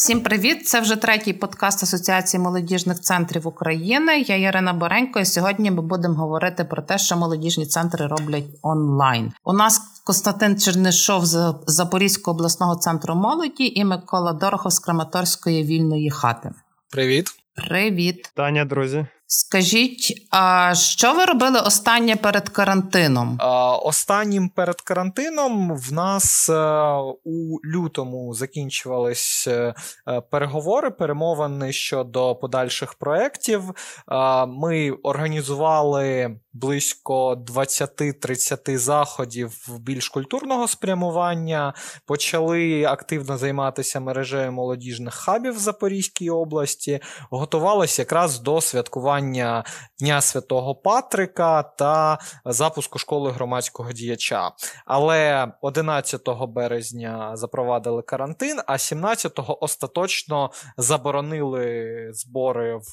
Всім привіт! Це вже третій подкаст Асоціації молодіжних центрів України. Я Ярина Боренько. і Сьогодні ми будемо говорити про те, що молодіжні центри роблять онлайн. У нас Костянтин Чернишов з Запорізького обласного центру молоді і Микола Дорохов з Краматорської вільної хати. Привіт, привіт, Таня, друзі. Скажіть, а що ви робили останнє перед карантином? Останнім перед карантином в нас е, у лютому закінчувались е, е, переговори, перемовини щодо подальших проєктів. Ми організували близько 20-30 заходів більш культурного спрямування. Почали активно займатися мережею молодіжних хабів в Запорізькій області. Готувалися якраз до святкування Дня Святого Патрика та запуску школи громадського діяча. Але 11 березня запровадили карантин, а 17-го остаточно заборонили збори в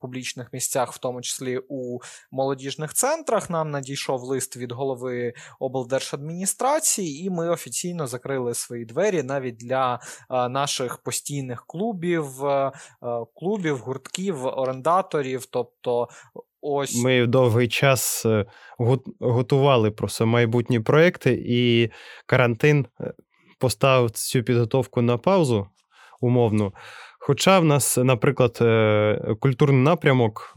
публічних місцях, в тому числі у молодіжних центрах. Нам надійшов лист від голови облдержадміністрації, і ми офіційно закрили свої двері навіть для наших постійних клубів, клубів, гуртків, орендаторів. Тобто, ось ми довгий час е, готували просто майбутні проекти, і карантин е, поставив цю підготовку на паузу умовно. Хоча в нас, наприклад, е, культурний напрямок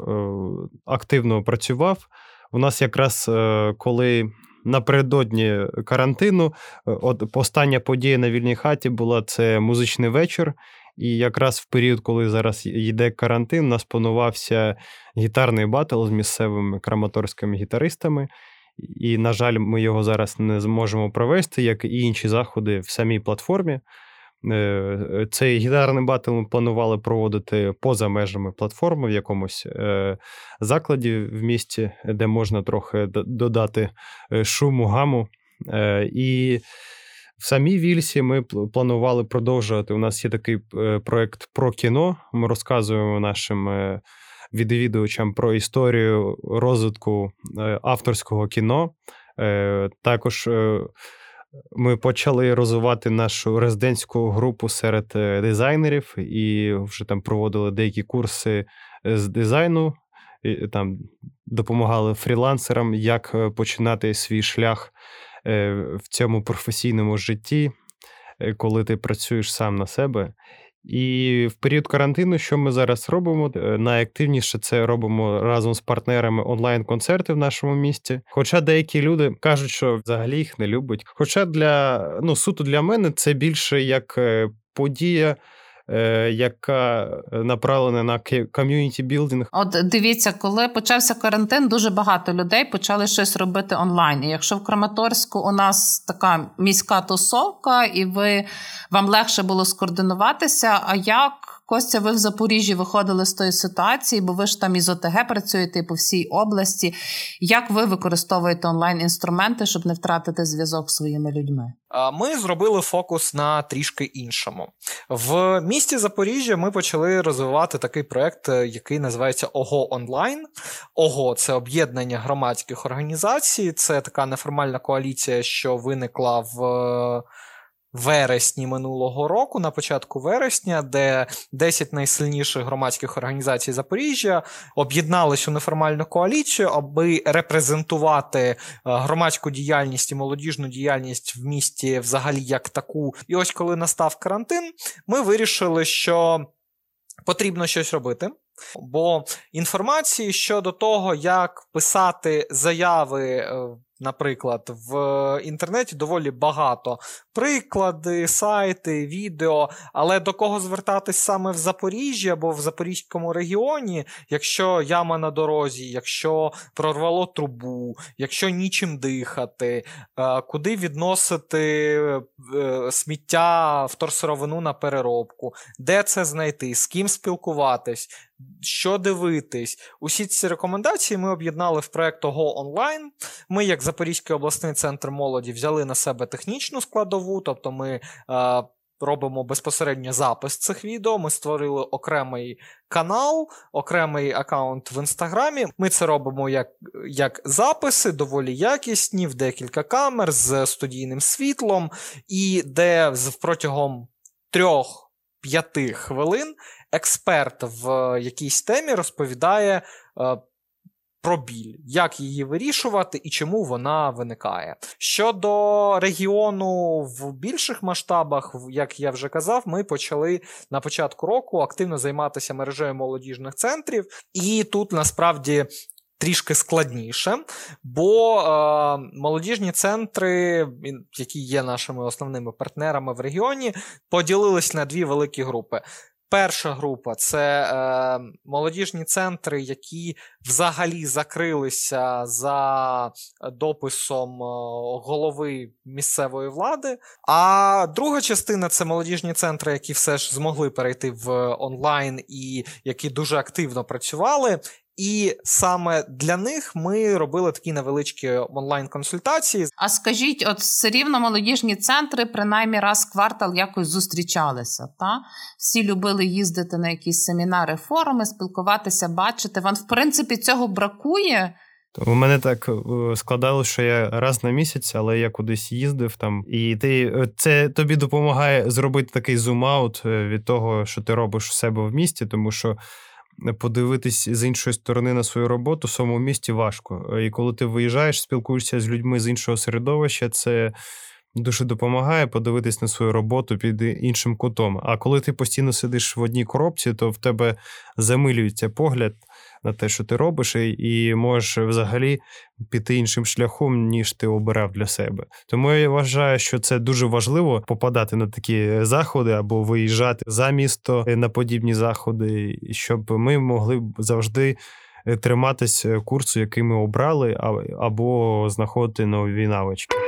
активно працював, у нас якраз коли напередодні карантину, от остання подія на вільній хаті була це музичний вечір. І якраз в період, коли зараз йде карантин, у нас планувався гітарний батл з місцевими краматорськими гітаристами. І, на жаль, ми його зараз не зможемо провести, як і інші заходи в самій платформі. Е, цей гітарний батл ми планували проводити поза межами платформи в якомусь е, закладі в місті, де можна трохи додати е, шуму, гаму. І в самій Вільсі ми планували продовжувати. У нас є такий проект про кіно. Ми розказуємо нашим відвідувачам про історію розвитку авторського кіно. Також ми почали розвивати нашу резидентську групу серед дизайнерів і вже там проводили деякі курси з дизайну. І Там допомагали фрілансерам, як починати свій шлях Е, в цьому професійному житті, е, коли ти працюєш сам на себе. І в період карантину, що ми зараз робимо, е, найактивніше це робимо разом з партнерами онлайн-концерти в нашому місті. Хоча деякі люди кажуть, що взагалі їх не любить. Хоча для ну суто для мене це більше як подія. Е, яка направлена на ком'юніті білдинг. От дивіться, коли почався карантин, дуже багато людей почали щось робити онлайн. І Якщо в Краматорську у нас така міська тусовка, і ви вам легше було скоординуватися. А як Костя, ви в Запоріжжі виходили з тої ситуації, бо ви ж там із ОТГ працюєте по всій області. Як ви використовуєте онлайн-інструменти, щоб не втратити зв'язок з своїми людьми? Ми зробили фокус на трішки іншому. В місті Запоріжжя ми почали розвивати такий проект, е, який називається ОГО онлайн. ОГО це об'єднання громадських організацій, це така неформальна коаліція, що виникла в вересні минулого року, на початку вересня, де 10 найсильніших громадських організацій Запоріжжя об'єднались у неформальну коаліцію, аби репрезентувати е, громадську діяльність і молодіжну діяльність в місті взагалі як таку. І ось коли настав карантин, ми вирішили, що потрібно щось робити. Бо інформації щодо того, як писати заяви е, наприклад, в інтернеті доволі багато приклади, сайти, відео. Але до кого звертатись саме в Запоріжжі або в Запорізькому регіоні, якщо яма на дорозі, якщо прорвало трубу, якщо нічим дихати, е, куди відносити е, сміття вторсировину на переробку, де це знайти, з ким спілкуватись що дивитись. Усі ці рекомендації ми об'єднали в проект ОГО онлайн. Ми, як Запорізький обласний центр молоді, взяли на себе технічну складову, тобто ми. Е, Робимо безпосередньо запис цих відео. Ми створили окремий канал, окремий аккаунт в інстаграмі. Ми це робимо як як записи, доволі якісні, в декілька камер з студійним світлом, і де протягом трьох п'яти хвилин експерт в якійсь темі розповідає. Е, про біль, як її вирішувати і чому вона виникає. Щодо регіону в більших масштабах, як я вже казав, ми почали на початку року активно займатися мережею молодіжних центрів, і тут насправді. Трішки складніше, бо е, молодіжні центри, які є нашими основними партнерами в регіоні, поділились на дві великі групи. Перша група це е, молодіжні центри, які взагалі закрилися за дописом е, голови місцевої влади. А друга частина це молодіжні центри, які все ж змогли перейти в онлайн і які дуже активно працювали. І саме для них ми робили такі невеличкі онлайн-консультації. А скажіть, от все рівно молодіжні центри, принаймні раз в квартал якось зустрічалися. Та всі любили їздити на якісь семінари, форуми, спілкуватися, бачити. Вам в принципі цього бракує. У мене так е, складалося, що я раз на місяць, але я кудись їздив там, і ти е, це тобі допомагає зробити такий зум-аут е, від того, що ти робиш у себе в місті, тому що подивитись з іншої сторони на свою роботу в своєму місті важко. І коли ти виїжджаєш, спілкуєшся з людьми з іншого середовища, це дуже допомагає подивитись на свою роботу під іншим кутом. А коли ти постійно сидиш в одній коробці, то в тебе замилюється погляд на те, що ти робиш, і можеш взагалі піти іншим шляхом, ніж ти обирав для себе. Тому я вважаю, що це дуже важливо попадати на такі заходи або виїжджати за місто на подібні заходи, щоб ми могли завжди. Триматись курсу, який ми обрали, або знаходити нові навички.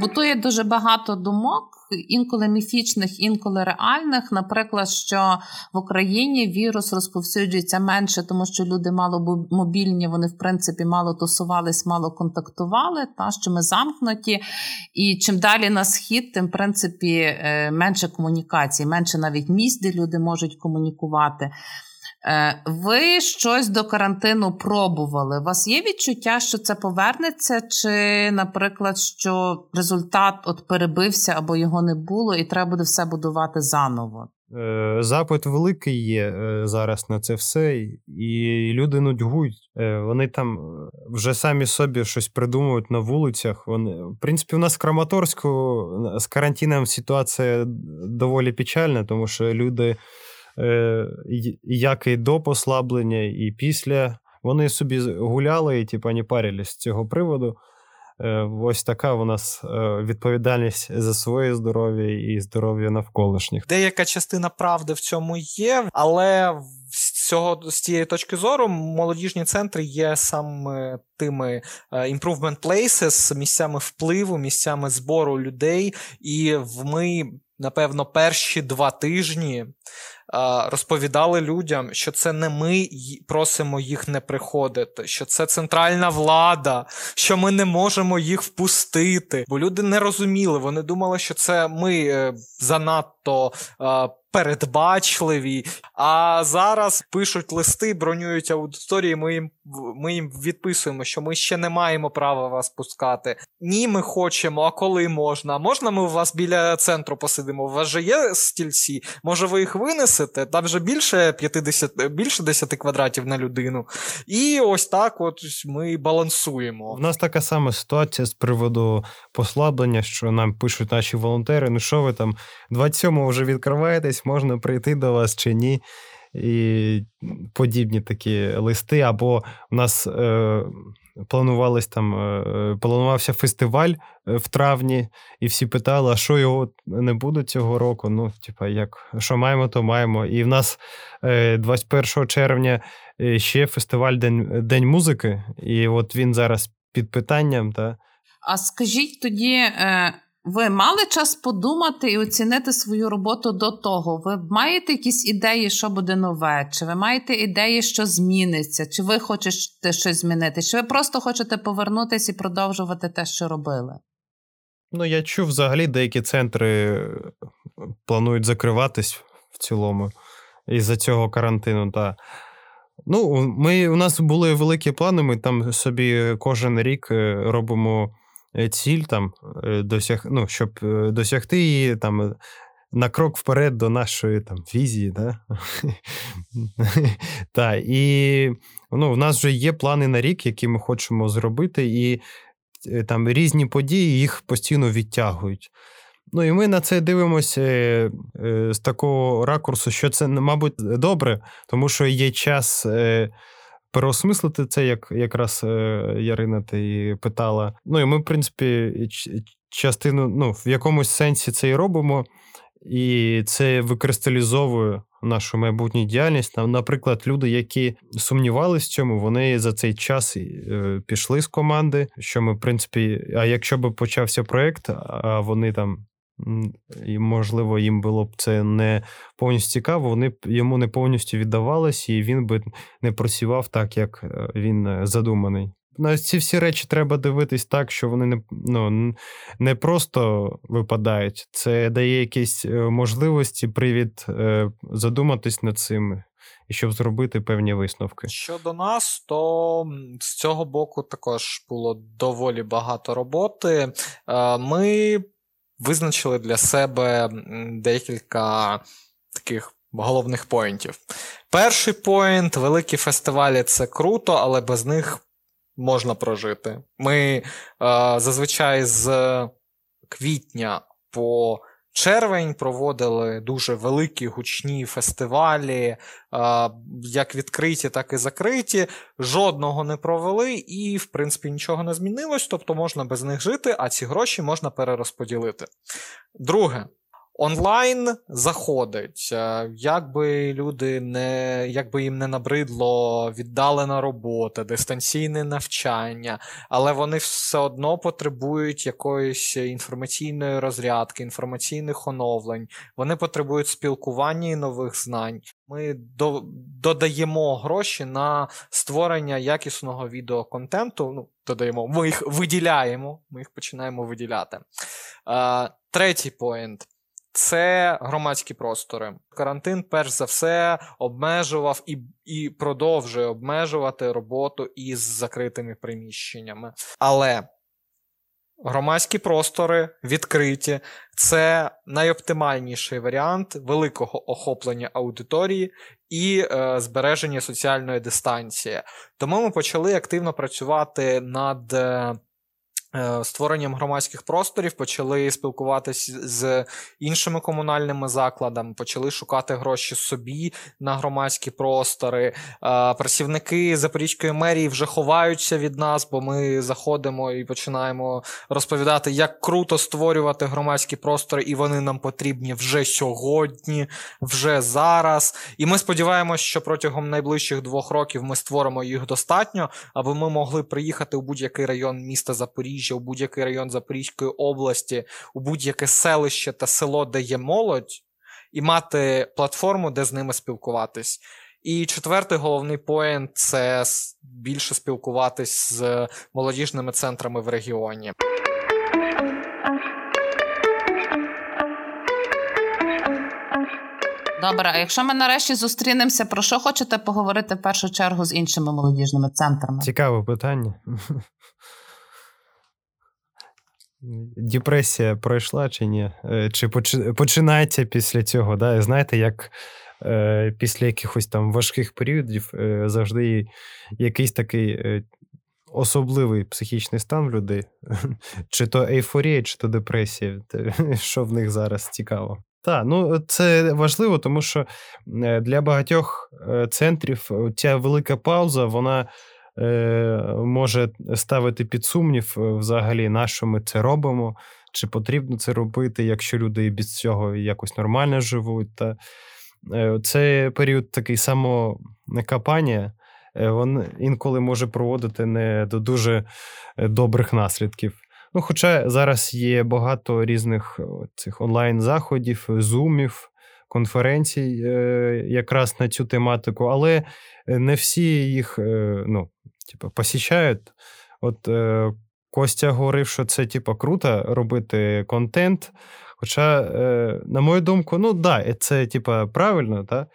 Побутує дуже багато думок, інколи міфічних, інколи реальних. Наприклад, що в Україні вірус розповсюджується менше, тому що люди мало мобільні, вони в принципі мало тусувались, мало контактували. Та що ми замкнуті, і чим далі на схід, тим в принципі е, менше комунікацій, менше навіть місць, де люди можуть комунікувати. Е, ви щось до карантину пробували? У вас є відчуття, що це повернеться? Чи, наприклад, що результат от перебився або його не було, і треба буде все будувати заново? Е, запит великий є е, зараз на це все, і люди нудьгують. Вони там вже самі собі щось придумують на вулицях. Вони, в принципі, у нас в Краматорську з карантином ситуація доволі печальна, тому що люди. Е, як і до послаблення, і після. Вони собі гуляли і типу, не парились з цього приводу. Е, ось така у нас е, відповідальність за своє здоров'я і здоров'я навколишніх. Деяка частина правди в цьому є, але з цього з цієї точки зору молодіжні центри є саме тими improvement places, місцями впливу, місцями збору людей, і ми, напевно, перші два тижні розповідали людям, що це не ми просимо їх не приходити, що це центральна влада, що ми не можемо їх впустити. Бо люди не розуміли, вони думали, що це ми е, занадто передбачливі. А зараз пишуть листи, бронюють аудиторії. Ми їм ми їм відписуємо, що ми ще не маємо права вас пускати. Ні, ми хочемо, а коли можна? Можна ми у вас біля центру посидимо? У вас же є стільці? Може, ви їх винесете? Там вже більше 50, більше 10 квадратів на людину. І ось так от ми балансуємо. У нас така сама ситуація з приводу послаблення, що нам пишуть наші волонтери. Ну що ви там 27-го вже відкриваєтесь, можна прийти до вас чи ні. І подібні такі листи. Або у нас е, планувались там, е, планувався фестиваль е, в травні, і всі питали, а що його не буде цього року. Ну, типа, як що маємо, то маємо. І в нас е, 21 червня е, ще фестиваль День День музики, і от він зараз під питанням. Та... А скажіть тоді. Е... Ви мали час подумати і оцінити свою роботу до того? Ви маєте якісь ідеї, що буде нове? Чи ви маєте ідеї, що зміниться? Чи ви хочете щось змінити? Чи ви просто хочете повернутися і продовжувати те, що робили? Ну, я чув взагалі, деякі центри планують закриватись в цілому із-за цього карантину. Та... Ну, ми, У нас були великі плани. Ми там собі кожен рік е, робимо ціль, там, досяг, ну, щоб досягти її там. На крок вперед до нашої там візії, да? Та, і ну, в нас вже є плани на рік, які ми хочемо зробити, і там різні події їх постійно відтягують. Ну і ми на це дивимося е, з такого ракурсу, що це, мабуть, добре, тому що є час е, переосмислити це, як якраз е, Ярина ти питала. Ну і ми, в принципі, частину ну, в якомусь сенсі це і робимо, і це викристалізовує нашу майбутню діяльність. Наприклад, люди, які сумнівалися в цьому, вони за цей час пішли з команди. Що ми, в принципі, а якщо б почався проєкт, а вони там і, можливо, їм було б це не повністю цікаво, вони б йому не повністю віддавалися, і він би не працював так, як е, він е, задуманий. На ці всі речі треба дивитись так, що вони не ну, не просто випадають, це дає якісь е, можливості, привід задуматись над цим. І щоб зробити певні висновки. Щодо нас, то з цього боку також було доволі багато роботи. Ми визначили для себе декілька таких головних поінтів. Перший поінт великі фестивалі це круто, але без них можна прожити. Ми е, зазвичай з квітня по червень проводили дуже великі гучні фестивалі, як відкриті, так і закриті. Жодного не провели, і, в принципі, нічого не змінилось, тобто можна без них жити, а ці гроші можна перерозподілити. Друге. Онлайн заходить, е, як би люди не як їм не набридло віддалена робота, дистанційне навчання, але вони все одно потребують якоїсь інформаційної розрядки, інформаційних оновлень. Вони потребують спілкування і нових знань. Ми до, додаємо гроші на створення якісного відеоконтенту. Ну, додаємо, ми їх виділяємо, ми їх починаємо виділяти. Е, Третій поінт це громадські простори. Карантин, перш за все, обмежував і і продовжує обмежувати роботу із закритими приміщеннями. Але громадські простори відкриті це найоптимальніший варіант великого охоплення аудиторії і е, збереження соціальної дистанції. Тому ми почали активно працювати над. Е, створенням громадських просторів почали спілкуватися з іншими комунальними закладами, почали шукати гроші собі на громадські простори. Е, працівники Запорізької мерії вже ховаються від нас, бо ми заходимо і починаємо розповідати, як круто створювати громадські простори, і вони нам потрібні вже сьогодні, вже зараз. І ми сподіваємося, що протягом найближчих двох років ми створимо їх достатньо, аби ми могли приїхати у будь-який район міста Запоріжжя. Запоріжжя, у будь-який район Запорізької області, у будь-яке селище та село, де є молодь, і мати платформу, де з ними спілкуватись. І четвертий головний поінт це більше спілкуватись з молодіжними центрами в регіоні. Добре, а якщо ми нарешті зустрінемося, про що хочете поговорити в першу чергу з іншими молодіжними центрами? Цікаве питання. Депресія пройшла чи ні? Е, чи починається після цього? Да? Знаєте, як е, після якихось там важких періодів е, завжди якийсь такий е, особливий психічний стан в людей, чи то ейфорія, чи то депресія, що в них зараз цікаво. Так, ну це важливо, тому що е, для багатьох е, центрів ця велика пауза, вона. Е, може ставити під сумнів е, взагалі, на що ми це робимо, чи потрібно це робити, якщо люди і без цього якось нормально живуть. Та е, Це період такий самокапання, він інколи може проводити не до дуже добрих наслідків. Ну, Хоча зараз є багато різних цих онлайн-заходів, зумів, конференцій якраз на цю тематику, але не всі їх ну, типу, посіщають. От е, Костя говорив, що це типу, круто робити контент. Хоча, е, на мою думку, ну да, це типу, правильно, та?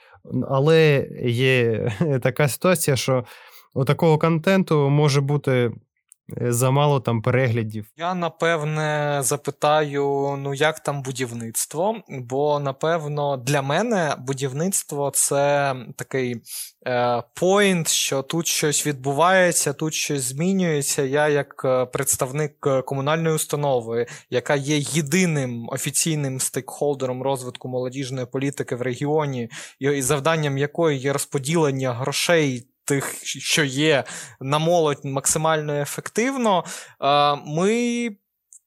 але є така ситуація, що у такого контенту може бути Е, замало там переглядів. Я напевне запитаю: ну як там будівництво? Бо напевно для мене будівництво це такий е, поінт, що тут щось відбувається, тут щось змінюється. Я, як е, представник е, комунальної установи, яка є єдиним офіційним стейкхолдером розвитку молодіжної політики в регіоні, і завданням якої є розподілення грошей тих, що є на молодь максимально ефективно. Ми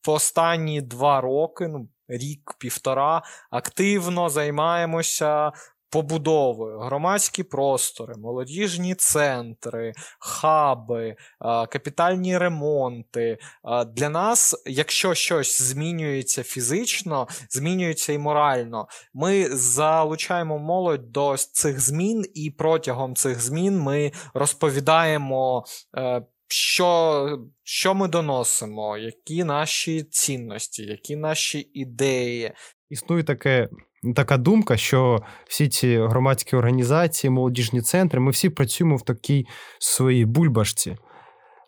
в останні два роки, ну, рік-півтора, активно займаємося побудовою, громадські простори, молодіжні центри, хаби, капітальні ремонти. Для нас, якщо щось змінюється фізично, змінюється і морально. Ми залучаємо молодь до цих змін, і протягом цих змін ми розповідаємо. Е, що що ми доносимо, які наші цінності, які наші ідеї. Існує таке така думка, що всі ці громадські організації, молодіжні центри, ми всі працюємо в такій своїй бульбашці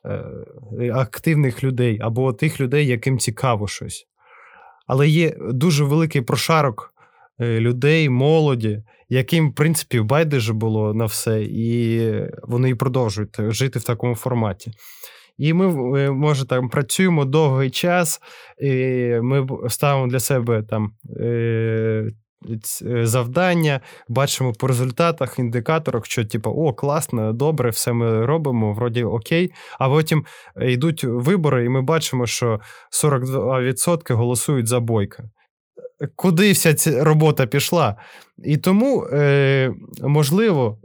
е, активних людей або тих людей, яким цікаво щось. Але є дуже великий прошарок е, людей, молоді, яким, в принципі, байдуже було на все, і вони і продовжують жити в такому форматі. І ми, е, може, там працюємо довгий час, і ми ставимо для себе там завдання, бачимо по результатах, індикаторах, що типу, о, класно, добре, все ми робимо, вроді окей. А потім е, йдуть вибори, і ми бачимо, що 42% голосують за бойка. Куди вся ця робота пішла? І тому, е, можливо,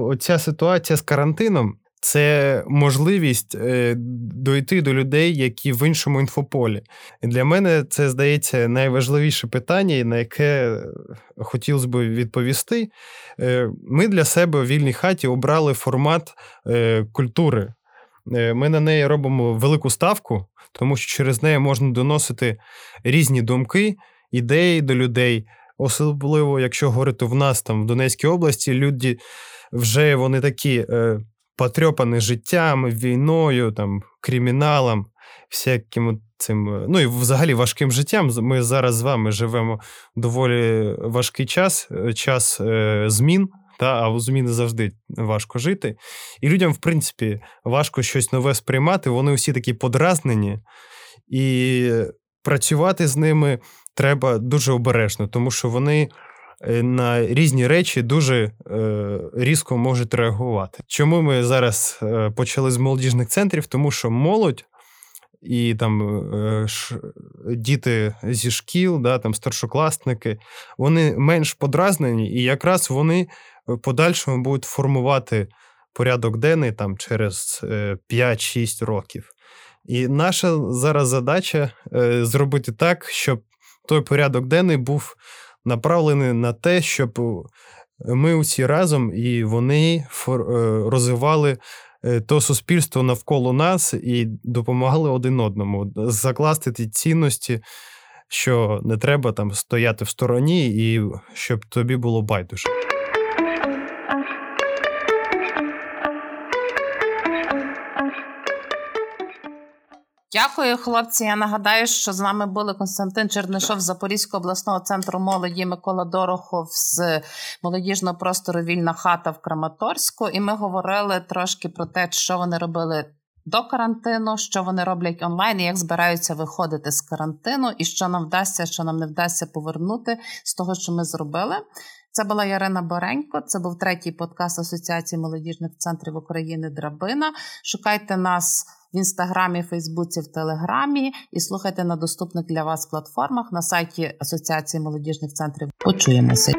оця ситуація з карантином це можливість е, дойти до людей, які в іншому інфополі. І Для мене це здається найважливіше питання, на яке хотілося б відповісти. Е, ми для себе в вільній хаті обрали формат е, культури. Ми на неї робимо велику ставку, тому що через неї можна доносити різні думки, ідеї до людей. Особливо, якщо говорити в нас там в Донецькій області, люди вже вони такі потрьопаний життям, війною, там, криміналом, всяким цим, ну і взагалі важким життям. Ми зараз з вами живемо доволі важкий час, е, час е, змін. Та, а у зміни завжди важко жити. І людям, в принципі, важко щось нове сприймати. Вони усі такі подразнені, і працювати з ними треба дуже обережно, тому що вони Е, на різні речі дуже е, різко можуть реагувати. Чому ми зараз е, почали з молодіжних центрів? Тому що молодь. І там ш, діти зі шкіл, да, там старшокласники, вони менш подразнені, і якраз вони в подальшому будуть формувати порядок денний там через 5-6 років. І наша зараз задача зробити так, щоб той порядок денний був направлений на те, щоб ми усі разом і вони е, розвивали е, то суспільство навколо нас і допомагали один одному закласти ті цінності, що не треба там стояти в стороні, і щоб тобі було байдуже. Дякую, хлопці. Я нагадаю, що з нами були Константин Чернишов з Запорізького обласного центру молоді Микола Дорохов з молодіжного простору Вільна хата в Краматорську. І ми говорили трошки про те, що вони робили до карантину, що вони роблять онлайн, і як збираються виходити з карантину, і що нам вдасться, що нам не вдасться повернути з того, що ми зробили. Це була Ярина Боренько. Це був третій подкаст Асоціації молодіжних центрів України Драбина. Шукайте нас в інстаграмі, Фейсбуці, в Телеграмі і слухайте на доступних для вас платформах на сайті Асоціації молодіжних центрів. Почуємося.